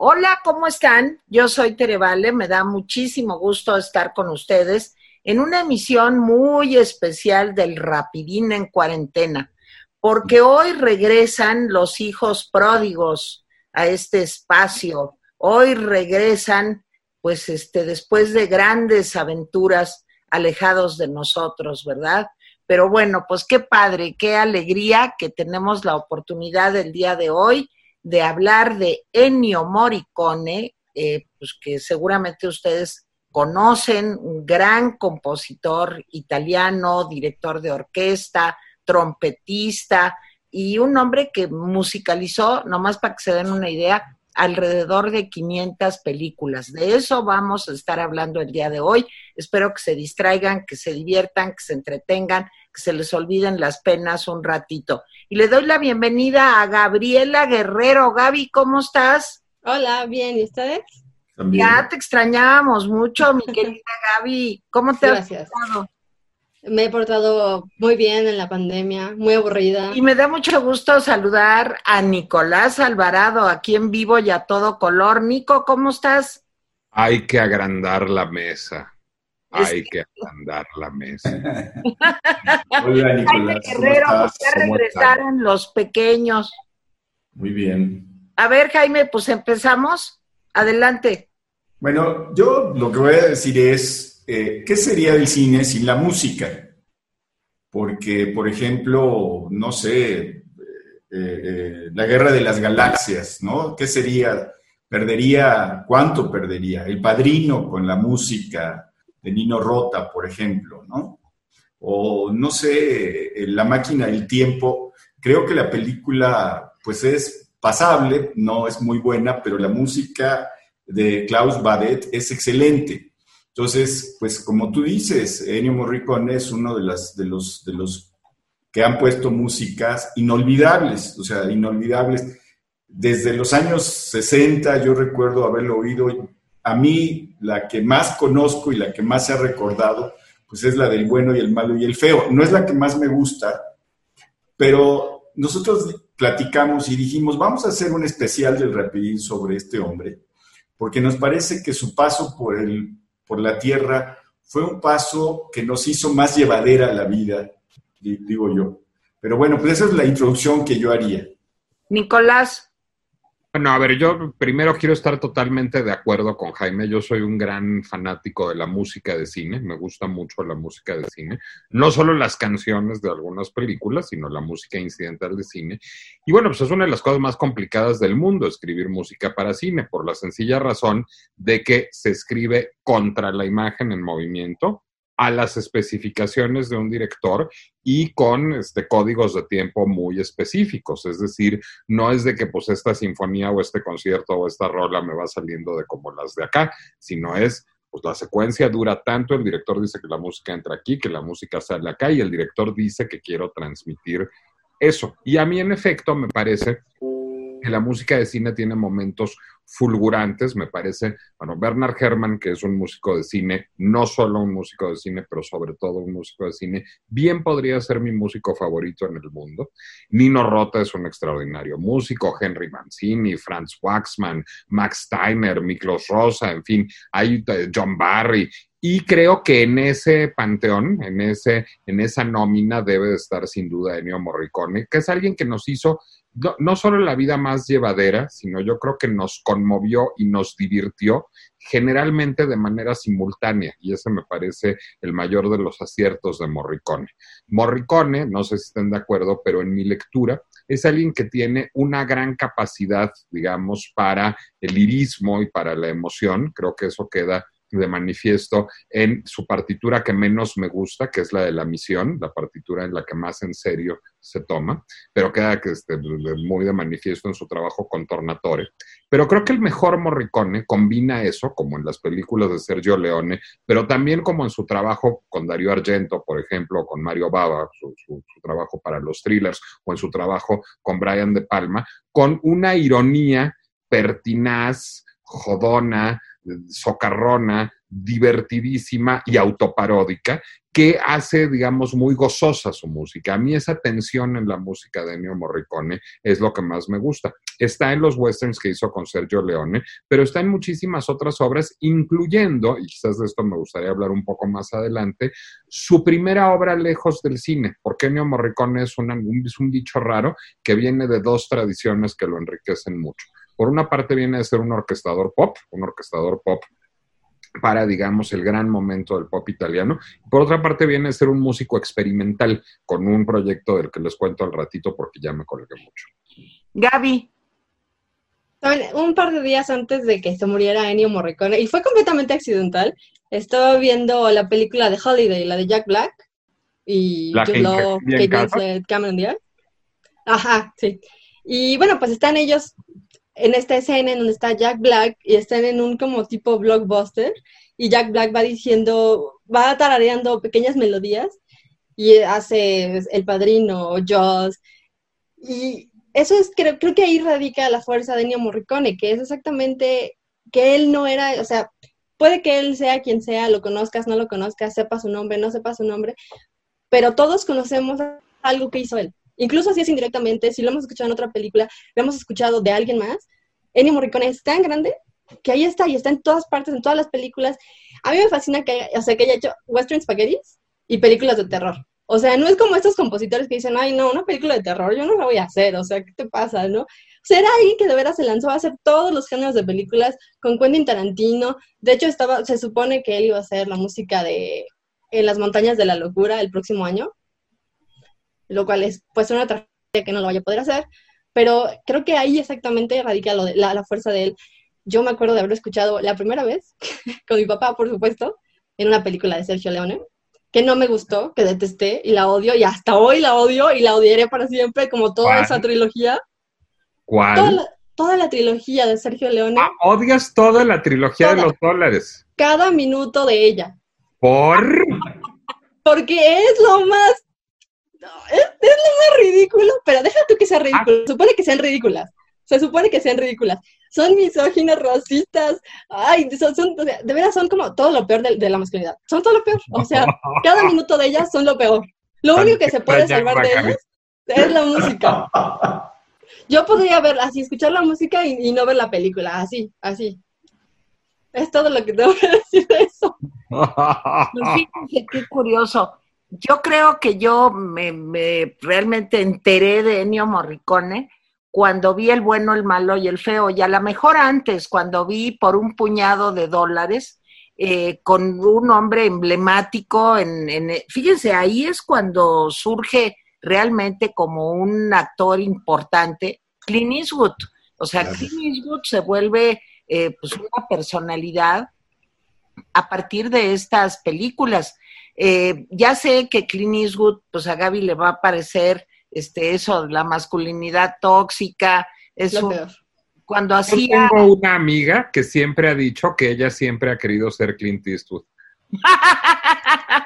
Hola, ¿cómo están? Yo soy Terevale, me da muchísimo gusto estar con ustedes en una emisión muy especial del Rapidín en cuarentena, porque hoy regresan los hijos pródigos a este espacio, hoy regresan, pues, este, después de grandes aventuras alejados de nosotros, ¿verdad? Pero bueno, pues qué padre, qué alegría que tenemos la oportunidad el día de hoy de hablar de Ennio Morricone, eh, pues que seguramente ustedes conocen, un gran compositor italiano, director de orquesta, trompetista y un hombre que musicalizó, nomás para que se den una idea, alrededor de 500 películas. De eso vamos a estar hablando el día de hoy. Espero que se distraigan, que se diviertan, que se entretengan, que se les olviden las penas un ratito. Y le doy la bienvenida a Gabriela Guerrero. Gaby, ¿cómo estás? Hola, bien, ¿y ustedes? Ya te extrañábamos mucho, mi querida Gaby. ¿Cómo te Gracias. has portado? Me he portado muy bien en la pandemia, muy aburrida. Y me da mucho gusto saludar a Nicolás Alvarado, aquí en vivo y a todo color. Nico, ¿cómo estás? Hay que agrandar la mesa. Hay que agrandar la mesa. Hola, Nicolás. Guerrero, ya regresaron los pequeños. Muy bien. A ver, Jaime, pues empezamos. Adelante. Bueno, yo lo que voy a decir es, eh, ¿qué sería el cine sin la música? Porque, por ejemplo, no sé, eh, eh, la guerra de las galaxias, ¿no? ¿Qué sería? ¿Perdería? ¿Cuánto perdería? El padrino con la música de Nino Rota, por ejemplo, ¿no? O no sé, La máquina del tiempo. Creo que la película, pues es pasable, no es muy buena, pero la música de Klaus Badet es excelente. Entonces, pues como tú dices, Ennio Morricone es uno de, las, de, los, de los que han puesto músicas inolvidables, o sea, inolvidables. Desde los años 60 yo recuerdo haberlo oído. A mí la que más conozco y la que más se ha recordado, pues es la del bueno y el malo y el feo. No es la que más me gusta, pero nosotros platicamos y dijimos, vamos a hacer un especial del Rapidín sobre este hombre, porque nos parece que su paso por el por la tierra fue un paso que nos hizo más llevadera la vida, digo yo. Pero bueno, pues esa es la introducción que yo haría. Nicolás, bueno, a ver, yo primero quiero estar totalmente de acuerdo con Jaime. Yo soy un gran fanático de la música de cine, me gusta mucho la música de cine, no solo las canciones de algunas películas, sino la música incidental de cine. Y bueno, pues es una de las cosas más complicadas del mundo escribir música para cine, por la sencilla razón de que se escribe contra la imagen en movimiento a las especificaciones de un director y con este, códigos de tiempo muy específicos. Es decir, no es de que pues esta sinfonía o este concierto o esta rola me va saliendo de como las de acá, sino es pues la secuencia dura tanto, el director dice que la música entra aquí, que la música sale acá y el director dice que quiero transmitir eso. Y a mí en efecto me parece la música de cine tiene momentos fulgurantes, me parece, bueno, Bernard Herrmann, que es un músico de cine, no solo un músico de cine, pero sobre todo un músico de cine, bien podría ser mi músico favorito en el mundo. Nino Rota es un extraordinario músico, Henry Mancini, Franz Waxman, Max Steiner, Miklos Rosa, en fin, hay eh, John Barry, y creo que en ese panteón, en, ese, en esa nómina debe de estar sin duda Ennio Morricone, que es alguien que nos hizo no, solo la vida más llevadera, sino yo creo que nos conmovió y nos divirtió generalmente de manera simultánea, y ese me parece el mayor de los aciertos de Morricone. Morricone, no sé si estén de acuerdo, pero en mi lectura es alguien que tiene una gran capacidad, digamos, para el lirismo y para la emoción, creo que eso queda de manifiesto en su partitura que menos me gusta, que es la de la misión, la partitura en la que más en serio se toma, pero queda que esté muy de manifiesto en su trabajo con Tornatore. Pero creo que el mejor Morricone combina eso, como en las películas de Sergio Leone, pero también como en su trabajo con Dario Argento, por ejemplo, con Mario Bava, su, su trabajo para los thrillers, o en su trabajo con Brian De Palma, con una ironía pertinaz, jodona, socarrona, divertidísima y autoparódica que hace, digamos, muy gozosa su música. A mí esa tensión en la música de Ennio Morricone es lo que más me gusta. Está en los westerns que hizo con Sergio Leone, pero está en muchísimas otras obras, incluyendo, y quizás de esto me gustaría hablar un poco más adelante, su primera obra lejos del cine, porque Ennio Morricone es, un, es un dicho raro que viene de dos tradiciones que lo enriquecen mucho. Por una parte viene de ser un orquestador pop, un orquestador pop para, digamos, el gran momento del pop italiano. Por otra parte, viene a ser un músico experimental con un proyecto del que les cuento al ratito porque ya me colgué mucho. Gaby. Un par de días antes de que se muriera Ennio Morricone, y fue completamente accidental, estaba viendo la película de Holiday, la de Jack Black, y La que incluye Kate. Winslet, Cameron Diaz. Ajá, sí. Y bueno, pues están ellos en esta escena en donde está Jack Black y están en un como tipo blockbuster y Jack Black va diciendo, va tarareando pequeñas melodías y hace El Padrino, Jaws y eso es, creo, creo que ahí radica la fuerza de Ennio Morricone, que es exactamente que él no era, o sea, puede que él sea quien sea, lo conozcas, no lo conozcas, sepa su nombre, no sepa su nombre, pero todos conocemos algo que hizo él. Incluso si es indirectamente, si lo hemos escuchado en otra película, lo hemos escuchado de alguien más, Ennio Morricone es tan grande que ahí está y está en todas partes, en todas las películas. A mí me fascina que, o sea, que haya hecho western spaghettis y películas de terror. O sea, no es como estos compositores que dicen, ay, no, una película de terror, yo no la voy a hacer, o sea, ¿qué te pasa, no? O sea, alguien que de veras se lanzó a hacer todos los géneros de películas con Quentin Tarantino. De hecho, estaba, se supone que él iba a hacer la música de En las montañas de la locura el próximo año, lo cual es pues una tragedia que no lo vaya a poder hacer, pero creo que ahí exactamente radica lo de, la, la fuerza de él. Yo me acuerdo de haberlo escuchado la primera vez, con mi papá, por supuesto, en una película de Sergio Leone, que no me gustó, que detesté y la odio, y hasta hoy la odio y la odiaré para siempre, como toda ¿Cuál? esa trilogía. Toda ¿Cuál? la, toda la trilogía de Sergio Leone, Ah, odias toda la trilogía de los dólares. cada minuto de ella. ¿Por? Porque es lo más. No, Es, es lo más ridículo, pero deja tú que sea ridículo. Se supone que sean ridículas. Se supone que sean ridículas. Son misóginas, racistas. Ay, son, son- o sea, de veras son como todo lo peor de, de la masculinidad. Son todo lo peor. O sea, cada minuto de ellas son lo peor. Lo único que se puede salvar de ellas es la música. Yo podría ver así, escuchar la música y, y no ver la película. Así, así. Es todo lo que tengo que decir de eso. Pues fíjense qué curioso. Yo creo que yo me, me realmente enteré de Ennio Morricone cuando vi el bueno, el malo y el feo, y a lo mejor antes, cuando vi por un puñado de dólares eh, con un hombre emblemático. En, en- fíjense, ahí es cuando surge realmente como un actor importante, Clint Eastwood. O sea, Claro. Clint Eastwood se vuelve eh, pues una personalidad a partir de estas películas. Eh, ya sé que Clint Eastwood, pues a Gaby le va a parecer este, eso, la masculinidad tóxica, es Lo un- peor. cuando Yo hacía... tengo una amiga que siempre ha dicho que ella siempre ha querido ser Clint Eastwood.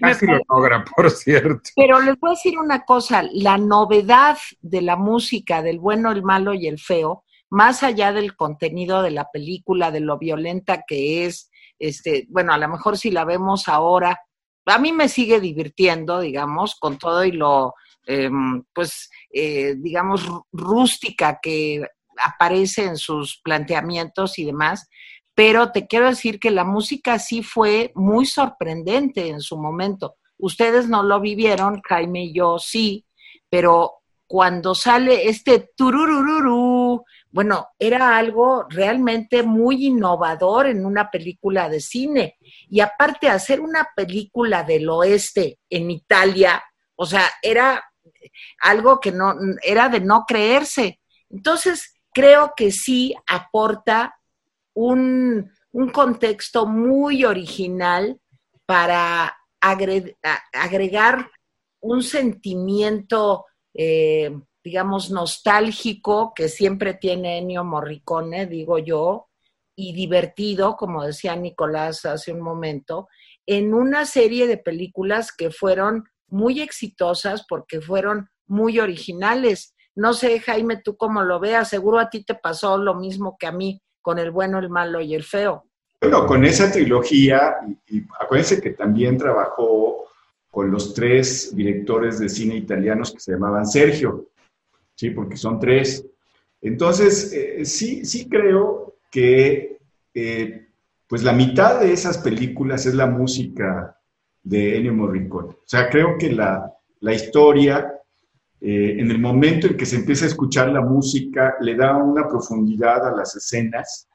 Casi lo logra, por cierto. Pero les voy a decir una cosa, la novedad de la música del bueno, el malo y el feo, más allá del contenido de la película, de lo violenta que es, este, bueno, a lo mejor si la vemos ahora, a mí me sigue divirtiendo, digamos, con todo y lo, em, pues, eh, digamos, rú- rústica que aparece en sus planteamientos y demás, pero te quiero decir que la música sí fue muy sorprendente en su momento. Ustedes no lo vivieron, Jaime y yo sí, pero cuando sale este tururururu, bueno, era algo realmente muy innovador en una película de cine. Y aparte, hacer una película del oeste en Italia, o sea, era algo que no, era de no creerse. Entonces, creo que sí aporta un, un contexto muy original para agregar un sentimiento, eh, digamos, nostálgico que siempre tiene Ennio Morricone, digo yo, y divertido, como decía Nicolás hace un momento, en una serie de películas que fueron muy exitosas porque fueron muy originales. No sé, Jaime, tú cómo lo veas, seguro a ti te pasó lo mismo que a mí con el bueno, el malo y el feo. Bueno, con esa trilogía, y, acuérdense que también trabajó con los tres directores de cine italianos que se llamaban Sergio, ¿sí? Porque son tres. Entonces, eh, sí, sí creo que eh, pues la mitad de esas películas es la música de Ennio Morricone. O sea, creo que la, historia, eh, en el momento en que se empieza a escuchar la música, le da una profundidad a las escenas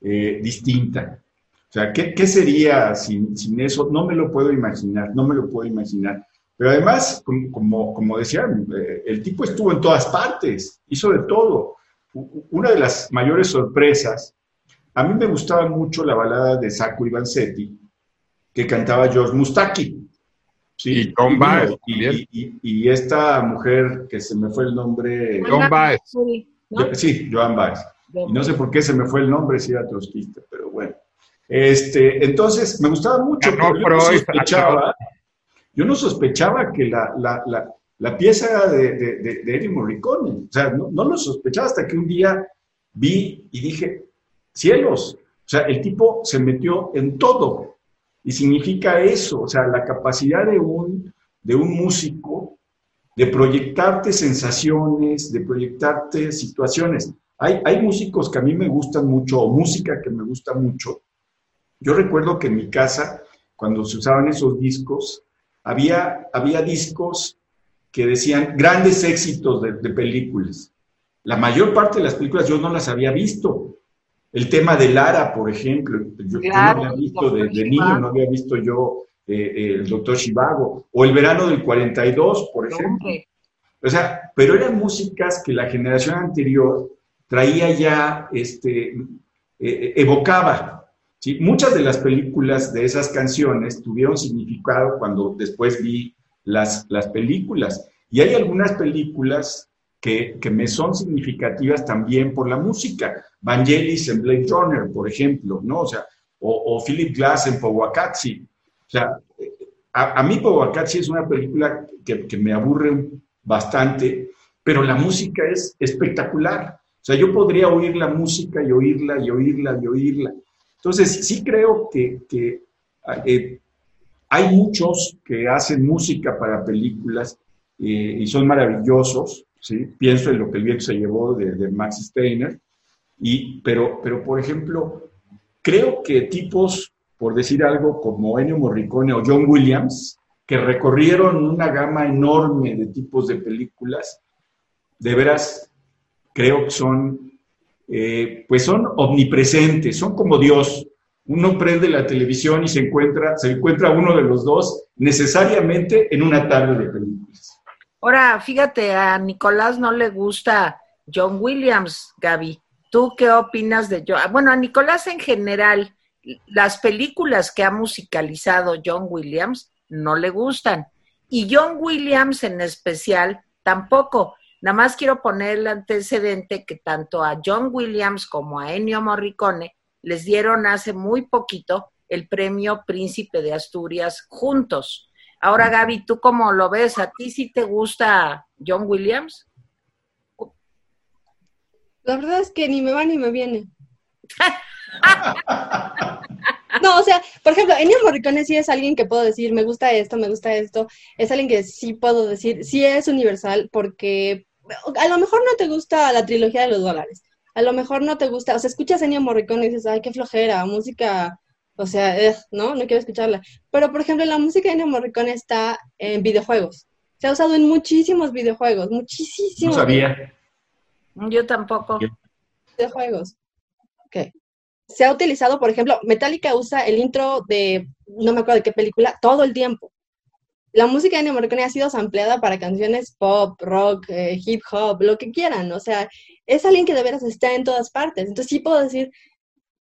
distinta. O sea, ¿qué, sería sin, eso? No me lo puedo imaginar, no me lo puedo imaginar. Pero además, como, como decía, eh, el tipo estuvo en todas partes, hizo de todo. Una de las mayores sorpresas a mí me gustaba mucho la balada de Sacco Ivanzetti, que cantaba George Mustaki. Sí, y John Baez. Y, esta mujer que se me fue el nombre. John Baez. Sí, Joan Baez. Y no sé por qué se me fue el nombre si era trotskista, pero bueno. Este, entonces, me gustaba mucho. yo, no sospechaba, yo no sospechaba que la, pieza de, de, de, Eddie Morricone, o sea, no, no lo sospechaba hasta que un día vi y dije, cielos. O sea, el tipo se metió en todo. Y significa eso, o sea, la capacidad de un, de un músico de proyectarte sensaciones, de proyectarte situaciones. Hay, hay músicos que a mí me gustan mucho, o música que me gusta mucho. Yo recuerdo que en mi casa, cuando se usaban esos discos, había, había discos que decían grandes éxitos de, de películas. La mayor parte de las películas yo no las había visto, el tema de Lara, por ejemplo, yo, no había visto de, niño, no había visto yo eh, eh, el doctor Chivago, o el verano del 42, por ejemplo. O sea, pero eran músicas que la generación anterior traía ya, este, eh, evocaba. Muchas de las películas de esas canciones tuvieron significado cuando después vi las, las películas. Y hay algunas películas que, me son significativas también por la música. Vangelis en Blade Runner, por ejemplo, ¿no? O sea, o, Philip Glass en Powakatsi. O sea, a, mí Powakatsi es una película que, que me aburre bastante, pero la música es espectacular. O sea, yo podría oír la música y oírla y oírla y oírla. Entonces, sí creo que, eh, hay muchos que hacen música para películas eh, y son maravillosos, Pienso en lo que el viento se llevó de, Max Steiner, y, pero, pero, por ejemplo, creo que tipos, por decir algo, como Ennio Morricone o John Williams, que recorrieron una gama enorme de tipos de películas, de veras creo que son, eh, pues son omnipresentes, son como Dios. Uno prende la televisión y se encuentra, se encuentra uno de los dos necesariamente en una tarde de películas. Ahora, fíjate, a Nicolás no le gusta John Williams, Gaby. ¿Tú qué opinas de John? Bueno, a Nicolás en general, las películas que ha musicalizado John Williams no le gustan. Y John Williams en especial tampoco. Nada más quiero poner el antecedente que tanto a John Williams como a Ennio Morricone les dieron hace muy poquito el premio Príncipe de Asturias juntos. Ahora, Gaby, ¿tú cómo lo ves? ¿A ti sí te gusta John Williams? La verdad es que ni me va ni me viene. no, o sea, por ejemplo, Ennio Morricone sí es alguien que puedo decir, me gusta esto, me gusta esto. Es alguien que sí puedo decir, sí es universal, porque a lo mejor no te gusta la trilogía de los dólares. A lo mejor no te gusta, o sea, escuchas Ennio Morricone y dices, ay, qué flojera, música o sea, ¿no? No quiero escucharla. Pero, por ejemplo, la música de Ennio Morricone está en videojuegos. Se ha usado en muchísimos videojuegos, muchísimos. No sabía. Yo tampoco. Videojuegos. Ok. Se ha utilizado, por ejemplo, Metallica usa el intro de, no me acuerdo de qué película, todo el tiempo. La música de Morricone ha sido sampleada para canciones pop, rock, eh, hip hop, lo que quieran. O sea, es alguien que de veras está en todas partes. Entonces sí puedo decir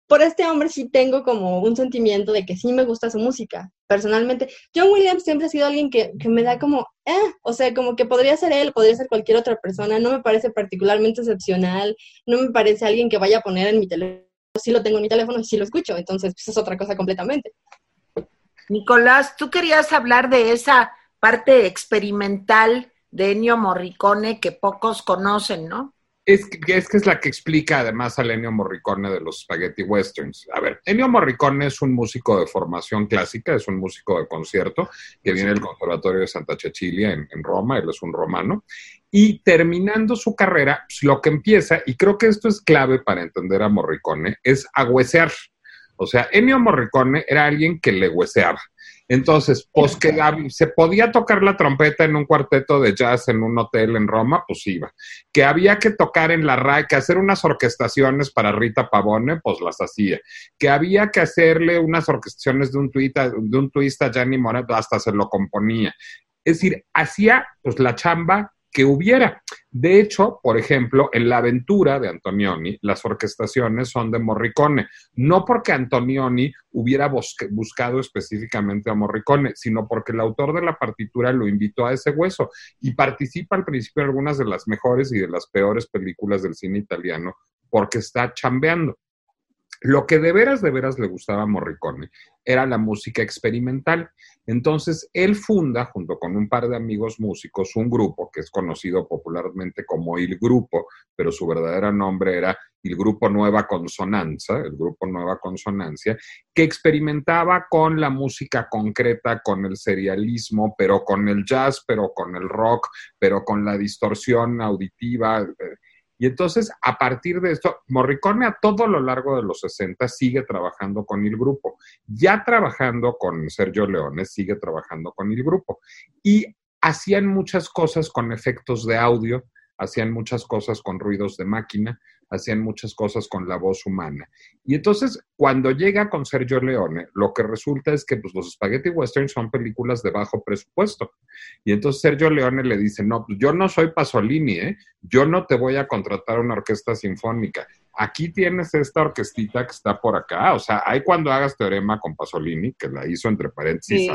por este hombre sí tengo como un sentimiento de que sí me gusta su música, personalmente. John Williams siempre ha sido alguien que, me da como, eh, o sea, como que podría ser él, podría ser cualquier otra persona, no me parece particularmente excepcional, no me parece alguien que vaya a poner en mi teléfono, sí lo tengo en mi teléfono y sí lo escucho, entonces pues es otra cosa completamente. Nicolás, tú querías hablar de esa parte experimental de Ennio Morricone que pocos conocen, ¿no? Es que, es que es la que explica además al Ennio Morricone de los Spaghetti Westerns. A ver, Ennio Morricone es un músico de formación clásica, es un músico de concierto que viene del Conservatorio de Santa Cecilia en, Roma, él es un romano, y terminando su carrera, pues, lo que empieza, y creo que esto es clave para entender a Morricone, es a huesear. O sea, Ennio Morricone era alguien que le hueseaba. Entonces, pues que se podía tocar la trompeta en un cuarteto de jazz en un hotel en Roma, pues iba. Que había que tocar en la RAI, que hacer unas orquestaciones para Rita Pavone, pues las hacía. Que había que hacerle unas orquestaciones de un twist, de un twist a Gianni Moret, hasta se lo componía. Es decir, hacía pues la chamba que hubiera. De hecho, por ejemplo, en La aventura de Antonioni, las orquestaciones son de Morricone, no porque Antonioni hubiera buscado específicamente a Morricone, sino porque el autor de la partitura lo invitó a ese hueso y participa al principio en algunas de las mejores y de las peores películas del cine italiano porque está chambeando. Lo que de veras, de veras le gustaba a Morricone era la música experimental. Entonces, él funda, junto con un par de amigos músicos, un grupo que es conocido popularmente como Il Grupo, pero su verdadero nombre era Il Grupo Nueva Consonanza, el Grupo Nueva Consonancia, que experimentaba con la música concreta, con el serialismo, pero con el jazz, pero con el rock, pero con la distorsión auditiva. Eh, y entonces, a partir de esto, Morricone a todo lo largo de los 60 sigue trabajando con el grupo. Ya trabajando con Sergio Leone, sigue trabajando con el grupo. Y hacían muchas cosas con efectos de audio, hacían muchas cosas con ruidos de máquina, hacían muchas cosas con la voz humana. Y entonces, cuando llega con Sergio Leone, lo que resulta es que pues, los Spaghetti Western son películas de bajo presupuesto. Y entonces Sergio Leone le dice, no, pues yo no soy Pasolini, ¿eh? yo no te voy a contratar una orquesta sinfónica. Aquí tienes esta orquestita que está por acá. O sea, hay cuando hagas teorema con Pasolini, que la hizo entre paréntesis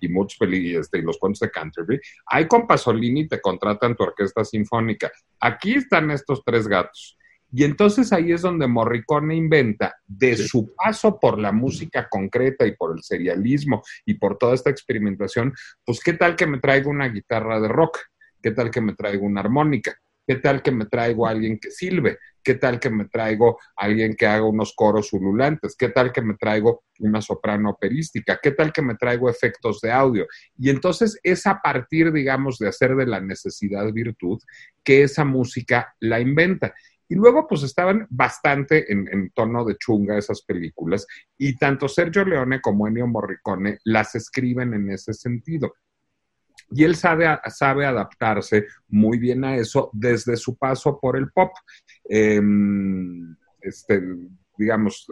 y muchos este, y los cuentos de Canterbury. Hay con Pasolini te contratan tu orquesta sinfónica. Aquí están estos tres gatos. Y entonces ahí es donde Morricone inventa, de su paso por la música concreta y por el serialismo y por toda esta experimentación, pues qué tal que me traigo una guitarra de rock, qué tal que me traigo una armónica, qué tal que me traigo a alguien que silbe, qué tal que me traigo a alguien que haga unos coros ululantes, qué tal que me traigo una soprano operística, qué tal que me traigo efectos de audio. Y entonces es a partir, digamos, de hacer de la necesidad virtud que esa música la inventa. Y luego, pues estaban bastante en, tono de chunga esas películas, y tanto Sergio Leone como Ennio Morricone las escriben en ese sentido. Y él sabe, sabe adaptarse muy bien a eso desde su paso por el pop. Em, este, digamos,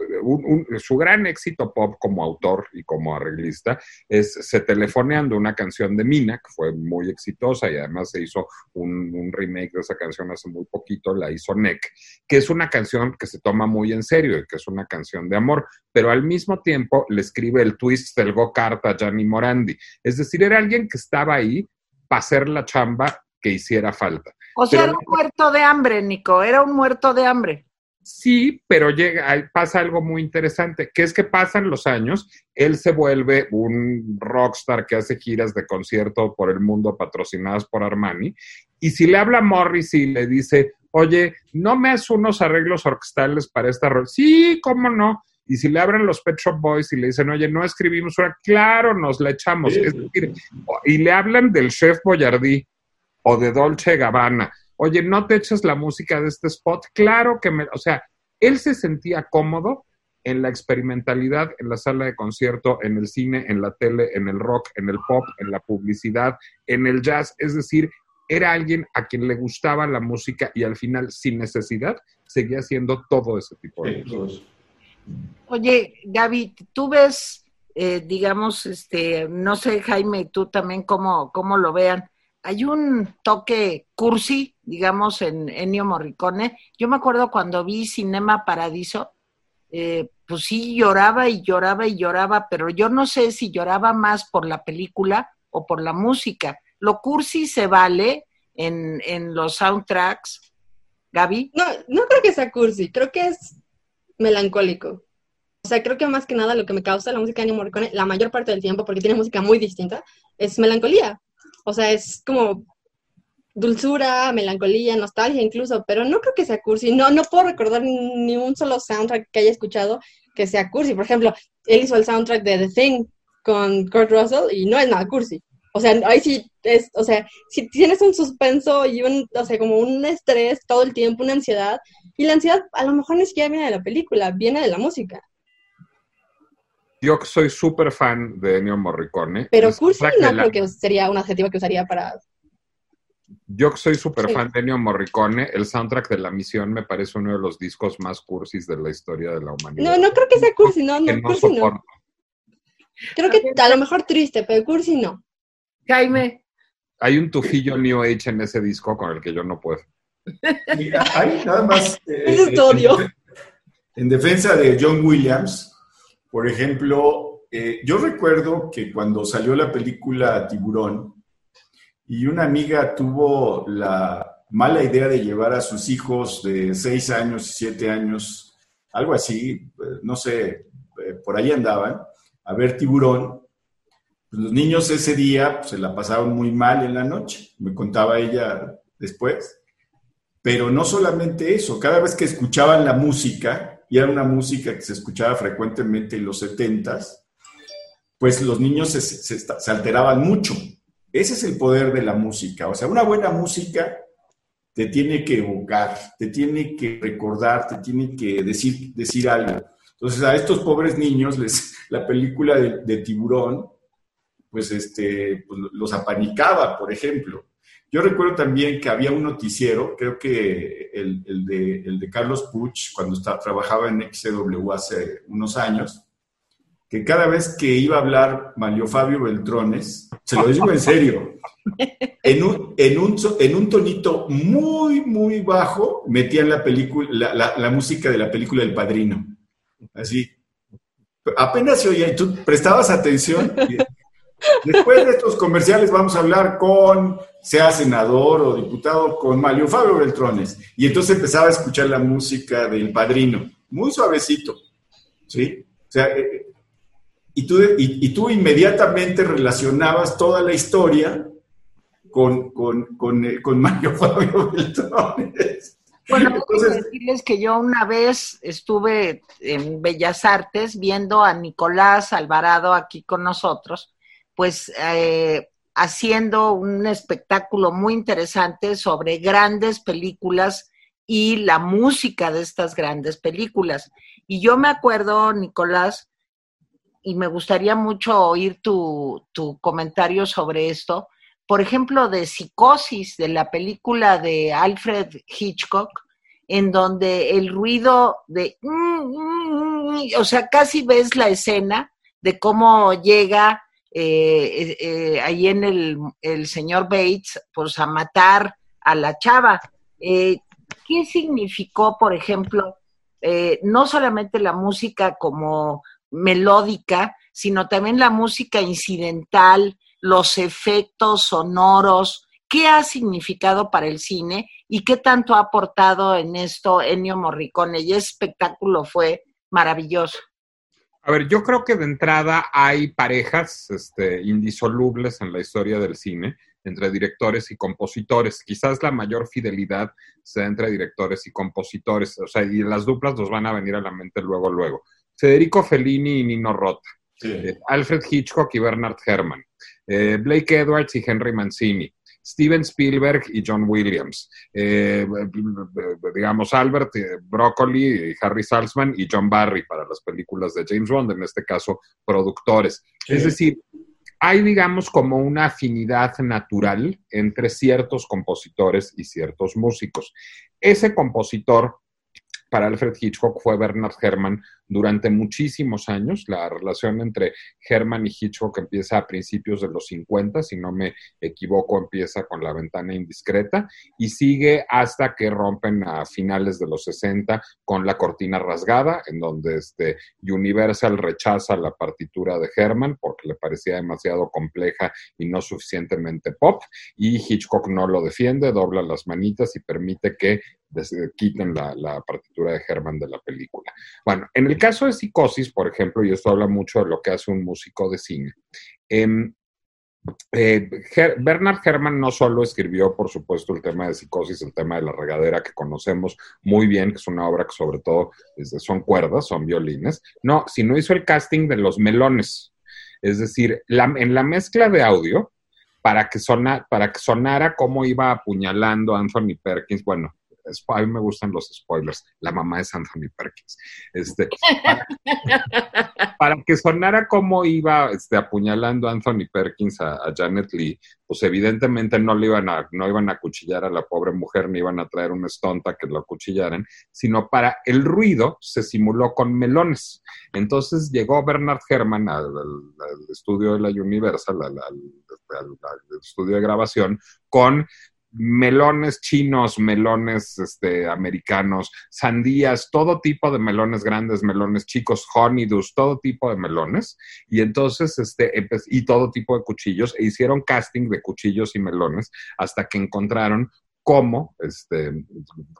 su gran éxito pop como autor y como arreglista es Se Telefoneando, una canción de Mina, que fue muy exitosa y además se hizo un, remake de esa canción hace muy poquito, la hizo Nick, que es una canción que se toma muy en serio y que es una canción de amor, pero al mismo tiempo le escribe el twist del go-kart a Gianni Morandi. Es decir, era alguien que estaba ahí para hacer la chamba que hiciera falta. O sea, era un muerto de hambre, Nico, era un muerto de hambre. Sí, pero llega, pasa algo muy interesante, que es que pasan los años, él se vuelve un rockstar que hace giras de concierto por el mundo patrocinadas por Armani, y si le habla a Morris y le dice, oye, ¿no me haces unos arreglos orquestales para esta rol? Sí, ¿cómo no? Y si le abren los Pet Shop Boys y le dicen, oye, no escribimos una, claro, nos la echamos. Es decir, y le hablan del chef Boyardí o de Dolce Gabbana oye, ¿no te echas la música de este spot? Claro que me, o sea, él se sentía cómodo en la experimentalidad, en la sala de concierto, en el cine, en la tele, en el rock, en el pop, en la publicidad, en el jazz, es decir, era alguien a quien le gustaba la música y al final, sin necesidad, seguía haciendo todo ese tipo de cosas. Oye, Gaby, tú ves, eh, digamos, este, no sé, Jaime, tú también cómo, cómo lo vean, hay un toque cursi, digamos, en Ennio Morricone. Yo me acuerdo cuando vi Cinema Paradiso, eh, pues sí lloraba y lloraba y lloraba, pero yo no sé si lloraba más por la película o por la música. Lo cursi se vale en, en los soundtracks, Gaby. No, no creo que sea cursi, creo que es melancólico. O sea, creo que más que nada lo que me causa la música de Ennio Morricone, la mayor parte del tiempo, porque tiene música muy distinta, es melancolía. O sea, es como dulzura, melancolía, nostalgia incluso, pero no creo que sea cursi. No, no puedo recordar ni un solo soundtrack que haya escuchado que sea cursi. Por ejemplo, él hizo el soundtrack de The Thing con Kurt Russell y no es nada cursi. O sea, ahí sí es, o sea, si tienes un suspenso y un, o sea, como un estrés todo el tiempo, una ansiedad, y la ansiedad a lo mejor ni siquiera viene de la película, viene de la música. Yo soy súper fan de Ennio Morricone. Pero cursi no creo que sería un adjetivo que usaría para... Yo soy súper fan de Ennio Morricone. El soundtrack de La Misión me parece uno de los discos más cursis de la historia de la humanidad. No, no creo que sea cursi, no, no, cursi no. Creo que a lo mejor triste, pero cursi no. Jaime. Hay un tufillo New Age en ese disco con el que yo no puedo. Mira, hay nada más. Eh, es odio. En, en defensa de John Williams, por ejemplo, eh, yo recuerdo que cuando salió la película Tiburón y una amiga tuvo la mala idea de llevar a sus hijos de 6 años y 7 años, algo así, eh, no sé, eh, por ahí andaban, a ver Tiburón, pues los niños ese día pues, se la pasaron muy mal en la noche, me contaba ella después. Pero no solamente eso, cada vez que escuchaban la música, y era una música que se escuchaba frecuentemente en los setentas, pues los niños se, alteraban mucho. Ese es el poder de la música. O sea, una buena música te tiene que evocar, te tiene que recordar, te tiene que decir, decir algo. Entonces, a estos pobres niños, les, la película de, Tiburón, pues, este, pues, los apanicaba, por ejemplo. Yo recuerdo también que había un noticiero, creo que el, de, Carlos Puch, cuando trabajaba en XW hace unos años, que cada vez que iba a hablar Mario Fabio Beltrones, se lo digo en serio, en un, en un, en un tonito muy, muy bajo, metían la, película, la, música de la película El Padrino. Así. Apenas se oía y tú prestabas atención. Después de estos comerciales vamos a hablar con, sea senador o diputado, con Mario Fabio Beltrones. Y entonces empezaba a escuchar la música del padrino, muy suavecito, ¿sí? O sea, eh, y, tú, y, tú inmediatamente relacionabas toda la historia con, con, con, eh, con Mario Fabio Beltrones. Bueno, Entonces, decirles que yo una vez estuve en Bellas Artes viendo a Nicolás Alvarado aquí con nosotros pues eh, haciendo un espectáculo muy interesante sobre grandes películas y la música de estas grandes películas. Y yo me acuerdo, Nicolás, y me gustaría mucho oír tu, tu comentario sobre esto, por ejemplo, de Psicosis, de la película de Alfred Hitchcock, en donde el ruido de... O sea, casi ves la escena de cómo llega eh, eh, ahí en el, el, señor Bates, pues a matar a la chava. Eh, ¿Qué significó, por ejemplo, no solamente la música como melódica, sino también la música incidental, los efectos sonoros? ¿Qué ha significado para el cine y qué tanto ha aportado en esto Ennio Morricone? Y ese espectáculo fue maravilloso. A ver, yo creo que de entrada hay parejas este, indisolubles en la historia del cine entre directores y compositores. Quizás la mayor fidelidad sea entre directores y compositores. O sea, y las duplas nos van a venir a la mente luego, luego. Federico Fellini y Nino Rota. Eh, Alfred Hitchcock y Bernard Herrmann. Eh, Blake Edwards y Henry Mancini. Steven Spielberg y John Williams, eh, digamos Albert Broccoli, Harry Salzman y John Barry para las películas de James Bond, en este caso productores. Es decir, hay, digamos, como una afinidad natural entre ciertos compositores y ciertos músicos. Ese compositor para Alfred Hitchcock fue Bernard Herrmann durante muchísimos años. La relación entre Herrmann y Hitchcock empieza a principios de los 50, si no me equivoco, empieza con la ventana indiscreta y sigue hasta que rompen a finales de los 60 con la cortina rasgada, en donde este Universal rechaza la partitura de Herrmann porque le parecía demasiado compleja y no suficientemente pop, y Hitchcock no lo defiende, dobla las manitas y permite que quiten la, partitura de Herman de la película. Bueno, en el caso de Psicosis, por ejemplo, y esto habla mucho de lo que hace un músico de cine, em, eh, Bernard Herrmann no solo escribió, por supuesto, el tema de psicosis, el tema de la regadera que conocemos muy bien, que es una obra que sobre todo son cuerdas, son violines, no, sino hizo el casting de los melones. Es decir, en la mezcla de audio, para que, para que sonara cómo iba apuñalando Anthony Perkins, bueno, a mí me gustan los spoilers, la mamá es Anthony Perkins. Este, para, que sonara como iba este, apuñalando Anthony Perkins a, Janet Lee, pues evidentemente no le iban a, no iban a cuchillar a la pobre mujer, ni iban a traer una estonta que lo acuchillaran, sino para el ruido se simuló con melones. Entonces llegó Bernard Herrmann al, estudio de la Universal, al estudio de grabación, con melones chinos, melones este, americanos, sandías, todo tipo de melones grandes, melones chicos, honeydews, todo tipo de melones. Y entonces, este, y todo tipo de cuchillos, e hicieron casting de cuchillos y melones hasta que encontraron cómo, este,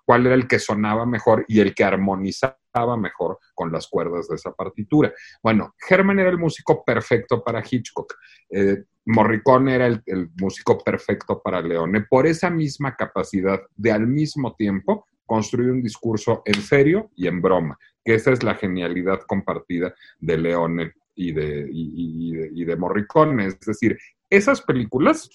cuál era el que sonaba mejor y el que armonizaba mejor con las cuerdas de esa partitura. Bueno, Herman era el músico perfecto para Hitchcock. Eh, Morricone era el, músico perfecto para Leone por esa misma capacidad de al mismo tiempo construir un discurso en serio y en broma, que esa es la genialidad compartida de Leone y de, y de Morricone. Es decir, esas películas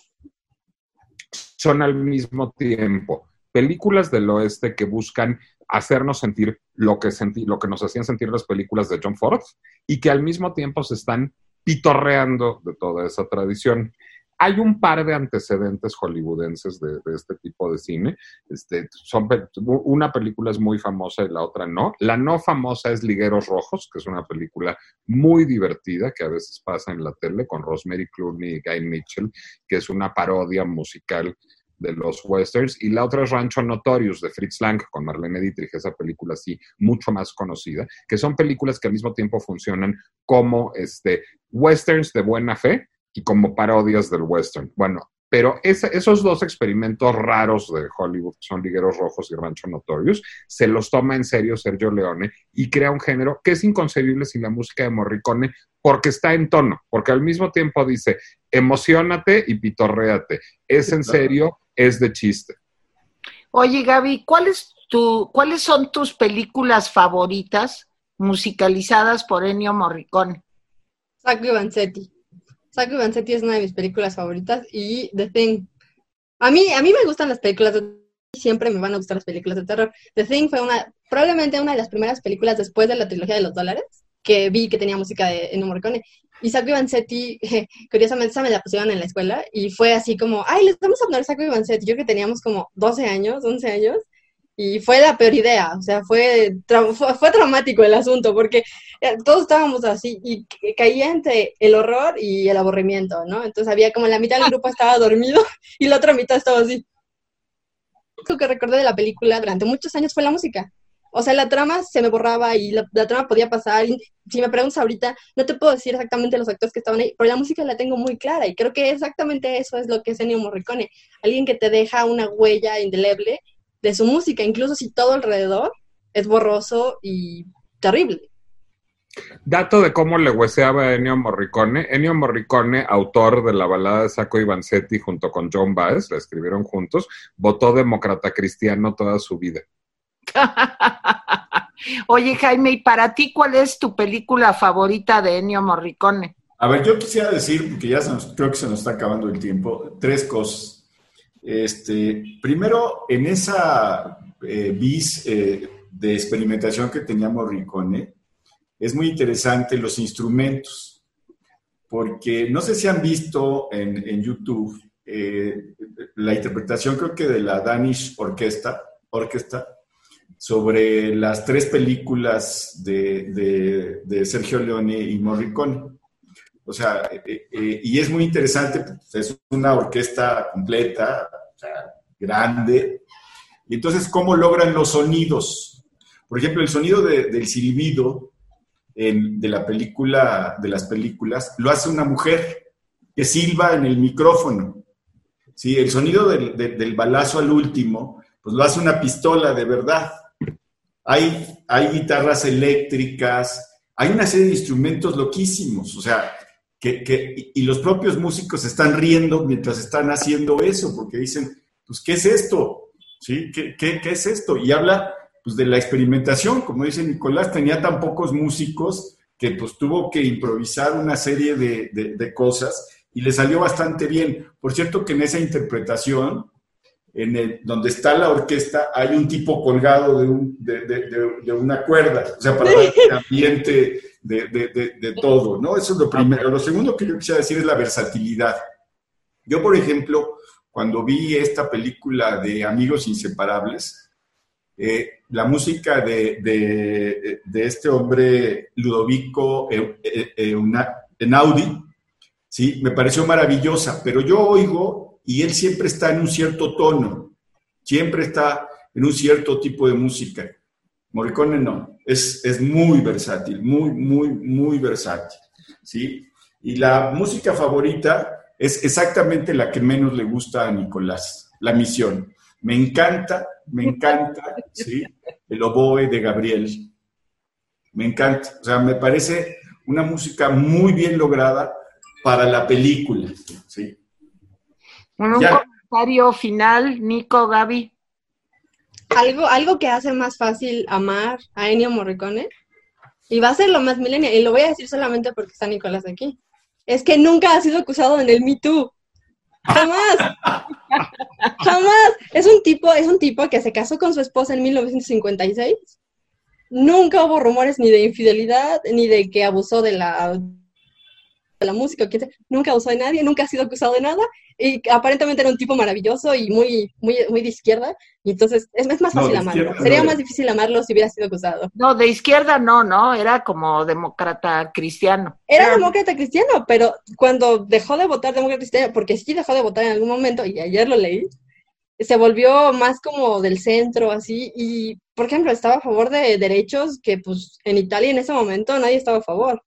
son al mismo tiempo películas del oeste que buscan hacernos sentir lo que, lo que nos hacían sentir las películas de John Ford y que al mismo tiempo se están pitorreando de toda esa tradición. Hay un par de antecedentes hollywoodenses de, este tipo de cine. Este, son, una película es muy famosa y la otra no. La no famosa es Ligueros Rojos, que es una película muy divertida que a veces pasa en la tele con Rosemary Clooney y Guy Mitchell, que es una parodia musical de los westerns, y la otra es Rancho Notorious de Fritz Lang con Marlene Dietrich, esa película así mucho más conocida, que son películas que al mismo tiempo funcionan como este, westerns de buena fe y como parodias del western. Bueno, pero esos dos experimentos raros de Hollywood, son Ligueros Rojos y Rancho Notorious, se los toma en serio Sergio Leone y crea un género que es inconcebible sin la música de Morricone porque está en tono, porque al mismo tiempo dice, emocionate y pitorréate, es en serio, es de chiste. Oye, Gaby, ¿cuál tu, ¿cuáles son tus películas favoritas musicalizadas por Ennio Morricone? Sacco Vanzetti. Sacco Vanzetti es una de mis películas favoritas y The Thing. A mí, a mí me gustan las películas de siempre me van a gustar las películas de terror. The Thing fue una, probablemente una de las primeras películas después de la trilogía de los dólares que vi que tenía música de Ennio Morricone. Y Sacco Vanzetti, curiosamente, esa me la pusieron en la escuela y fue así como, ay, les vamos a poner Sacco Vanzetti. Yo que teníamos como 12 años, 11 años, y fue la peor idea, o sea, fue, fue, traumático el asunto, porque eh, todos estábamos así y caía entre el horror y el aburrimiento, ¿no? Entonces había como la mitad del grupo estaba dormido y la otra mitad estaba así. Lo que recordé de la película durante muchos años fue la música. O sea, la trama se me borraba y la, trama podía pasar. si me preguntas ahorita, no te puedo decir exactamente los actores que estaban ahí, pero la música la tengo muy clara y creo que exactamente eso es lo que es Ennio Morricone. Alguien que te deja una huella indeleble de su música, incluso si todo alrededor es borroso y terrible. Dato de cómo le hueseaba a Ennio Morricone. Ennio Morricone, autor de la balada de Sacco Vanzetti junto con John Baez, la escribieron juntos, votó demócrata cristiano toda su vida. Oye, Jaime, ¿y para ti cuál es tu película favorita de Ennio Morricone? A ver, yo quisiera decir, porque ya creo que se nos está acabando el tiempo, tres cosas. Este, primero, en esa eh, bis eh, de experimentación que tenía Morricone, es muy interesante los instrumentos, porque no sé si han visto en, YouTube eh, la interpretación, creo que de la Danish Orquesta, Orquesta sobre las tres películas de, Sergio Leone y Morricone. O sea, eh, eh, y es muy interesante, es una orquesta completa, grande. Y entonces, ¿cómo logran los sonidos? Por ejemplo, el sonido del siribido de la película, de las películas, lo hace una mujer que silba en el micrófono. Sí, el sonido del, del balazo al último, pues lo hace una pistola de verdad. Hay, guitarras eléctricas, hay una serie de instrumentos loquísimos, o sea, que, y los propios músicos están riendo mientras están haciendo eso, porque dicen, pues, ¿qué es esto? ¿Sí? ¿Qué, qué, qué es esto? Y habla pues, de la experimentación, como dice Nicolás, tenía tan pocos músicos que pues tuvo que improvisar una serie de, de cosas y le salió bastante bien. Por cierto que en esa interpretación, en el, donde está la orquesta, hay un tipo colgado de, un, de, una cuerda, o sea, para dar el ambiente de, todo, ¿no? Eso es lo primero. Lo segundo que yo quisiera decir es la versatilidad. Yo, por ejemplo, cuando vi esta película de Amigos Inseparables, eh, la música de, este hombre, Ludovico Einaudi, ¿sí? me pareció maravillosa, pero yo oigo y él siempre está en un cierto tono, siempre está en un cierto tipo de música. Morricone no, es, es muy versátil, muy, muy, muy versátil, ¿sí? Y la música favorita es exactamente la que menos le gusta a Nicolás, la misión. Me encanta, me encanta, ¿sí? El oboe de Gabriel. Me encanta, o sea, me parece una música muy bien lograda para la película, ¿sí? Un comentario final, Nico, Gaby. Algo, algo que hace más fácil amar a Ennio Morricone, y va a ser lo más milenial, y lo voy a decir solamente porque está Nicolás aquí, es que nunca ha sido acusado en el Me Too. Jamás. Jamás. Es un tipo, es un tipo que se casó con su esposa en 1956. Nunca hubo rumores ni de infidelidad, ni de que abusó de la la música, que nunca abusó de nadie, nunca ha sido acusado de nada, y aparentemente era un tipo maravilloso y muy, muy, muy de izquierda, y entonces es, más fácil amarlo. Sería más difícil amarlo si hubiera sido acusado. No, de izquierda no, no, era como demócrata cristiano. Era demócrata cristiano, pero cuando dejó de votar demócrata cristiano, porque sí dejó de votar en algún momento, y ayer lo leí, se volvió más como del centro, así, y, por ejemplo, estaba a favor de derechos que, pues, en Italia en ese momento nadie estaba a favor.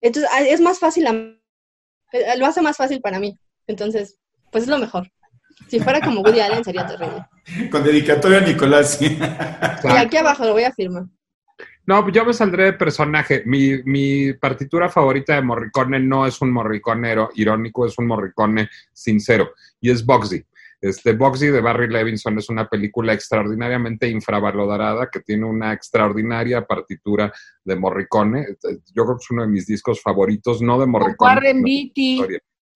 Entonces, es más fácil, eh, lo hace más fácil para mí. Entonces, pues es lo mejor. Si fuera como Woody Allen sería terrible. Con dedicatoria a Nicolás. y aquí abajo lo voy a firmar. No, yo me saldré de personaje. Mi, mi, partitura favorita de Morricone no es un morriconero irónico, es un morricone sincero. Y es Boxy. Este, Boxy de Barry Levinson es una película extraordinariamente infravalorada que tiene una extraordinaria partitura de Morricone. Yo creo que es uno de mis discos favoritos, no de Morricone. Con Warren Beatty.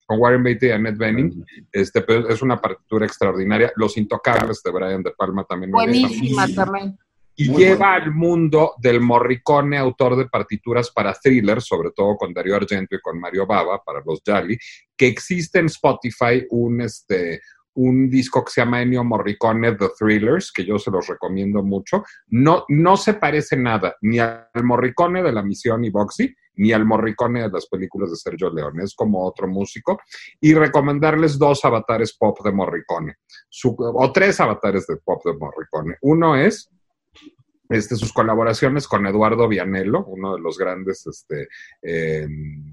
Con Warren Beatty y Annette Bening. Este, pero es una partitura extraordinaria. Los Intocables de Brian De Palma también. Buenísima también. Y lleva al mundo del Morricone, autor de partituras para thrillers, sobre todo con Dario Argento y con Mario Bava, para los Jali, que existe en Spotify un, este, un disco que se llama Ennio Morricone The Thrillers, que yo se los recomiendo mucho. No, no se parece nada ni al Morricone de La Misión y Boxy, ni al Morricone de las películas de Sergio Leone. Es como otro músico. Y recomendarles dos avatares pop de Morricone, o tres avatares de pop de Morricone. Uno es este, sus colaboraciones con Eduardo Vianello, uno de los grandes este, em,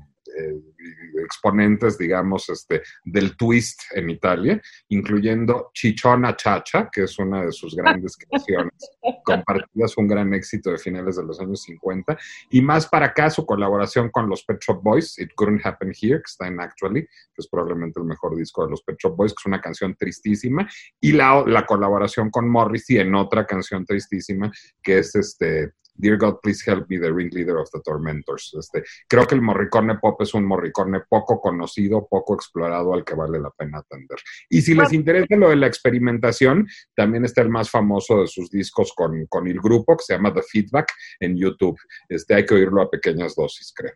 exponentes, digamos, este, del twist en Italia, incluyendo Chichona Chacha, que es una de sus grandes canciones compartidas, un gran éxito de finales de los años 50, y más para acá su colaboración con los Pet Shop Boys, It Couldn't Happen Here, que está en Actually, que es probablemente el mejor disco de los Pet Shop Boys, que es una canción tristísima, y la, la colaboración con Morrissey en otra canción tristísima, que es este Dear God, Please Help Me, The Ringleader of the Tormentors. Este, creo que el Morricone Pop es un Morricone poco conocido, poco explorado, al que vale la pena atender. Y si les interesa lo de la experimentación, también está el más famoso de sus discos con, con el grupo, que se llama The Feedback, en YouTube. Este, hay que oírlo a pequeñas dosis, creo.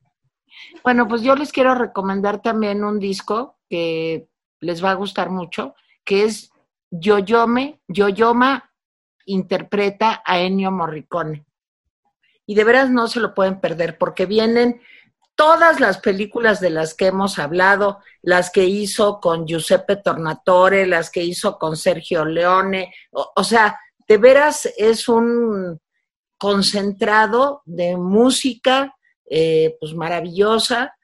Bueno, pues yo les quiero recomendar también un disco que les va a gustar mucho, que es Yoyome, Yoyoma interpreta a Ennio Morricone y de veras no se lo pueden perder porque vienen todas las películas de las que hemos hablado, las que hizo con Giuseppe Tornatore, las que hizo con Sergio Leone, o, sea, de veras es un concentrado de música eh, pues maravillosa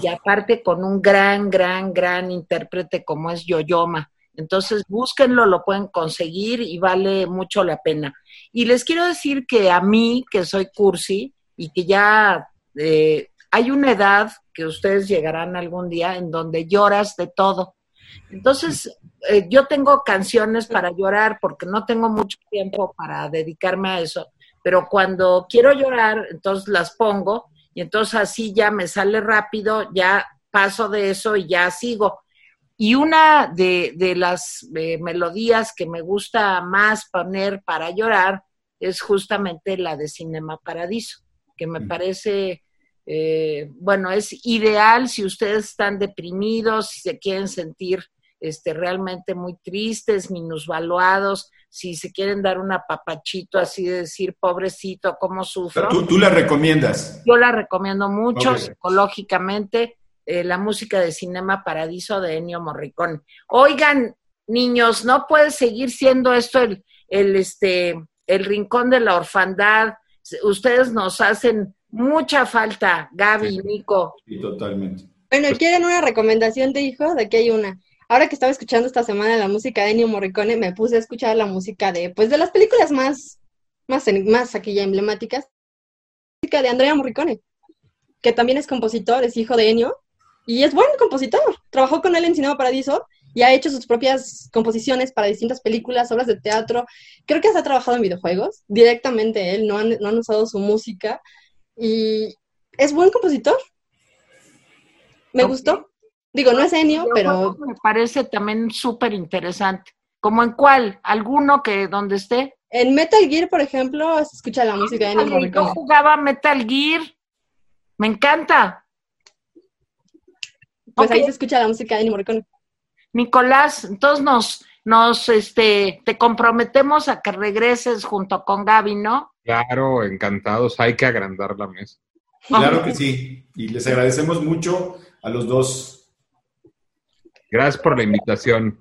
y aparte con un gran, gran, gran intérprete como es Yoyoma. Entonces, búsquenlo, lo pueden conseguir y vale mucho la pena. Y les quiero decir que a mí, que soy cursi y que ya eh, hay una edad que ustedes llegarán algún día en donde lloras de todo. Entonces, eh, yo tengo canciones para llorar porque no tengo mucho tiempo para dedicarme a eso, pero cuando quiero llorar, entonces las pongo y entonces así ya me sale rápido, ya paso de eso y ya sigo. Y una de, las eh, melodías que me gusta más poner para llorar es justamente la de Cinema Paradiso, que me mm. parece, eh, bueno, es ideal si ustedes están deprimidos, si se quieren sentir este, realmente muy tristes, minusvaluados, si se quieren dar un apapachito así de decir, pobrecito, ¿cómo sufro? ¿Tú, tú la recomiendas? Yo la recomiendo mucho psicológicamente, eh, la música de Cinema Paradiso de Ennio Morricone. Oigan, niños, no puede seguir siendo esto el, el, este, el rincón de la orfandad. Ustedes nos hacen mucha falta, Gaby, y Nico. Sí, totalmente. Bueno, ¿quieren una recomendación de hijo? De aquí hay una. Ahora que estaba escuchando esta semana la música de Ennio Morricone, me puse a escuchar la música de, pues, de las películas más, más, más aquí ya emblemáticas. Música de Andrea Morricone, que también es compositor, es hijo de Ennio, y es buen compositor. Trabajó con él en Cinema Paradiso y ha hecho sus propias composiciones para distintas películas, obras de teatro. Creo que hasta ha trabajado en videojuegos, directamente él, no han, no han usado su música. Y es buen compositor. Me gustó. Digo, no es Enio, pero... Me parece también súper interesante. ¿Como en cuál? ¿Alguno que donde esté? En Metal Gear, por ejemplo, se escucha la música de Ennio Morricone. Yo jugaba Metal Gear. Me encanta. Pues ahí se escucha la música de Ennio Morricone. Nicolás, entonces nos, nos, este, te comprometemos a que regreses junto con Gaby, ¿no? Claro, encantados. Hay que agrandar la mesa. Claro que sí. Y les agradecemos mucho a los dos Gracias por la invitación.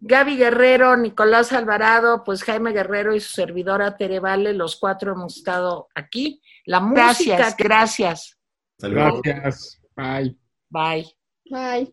Gaby Guerrero, Nicolás Alvarado, pues Jaime Guerrero y su servidora Tere Vale, los cuatro hemos estado aquí. La música, gracias. Gracias. Bye. Bye. Bye.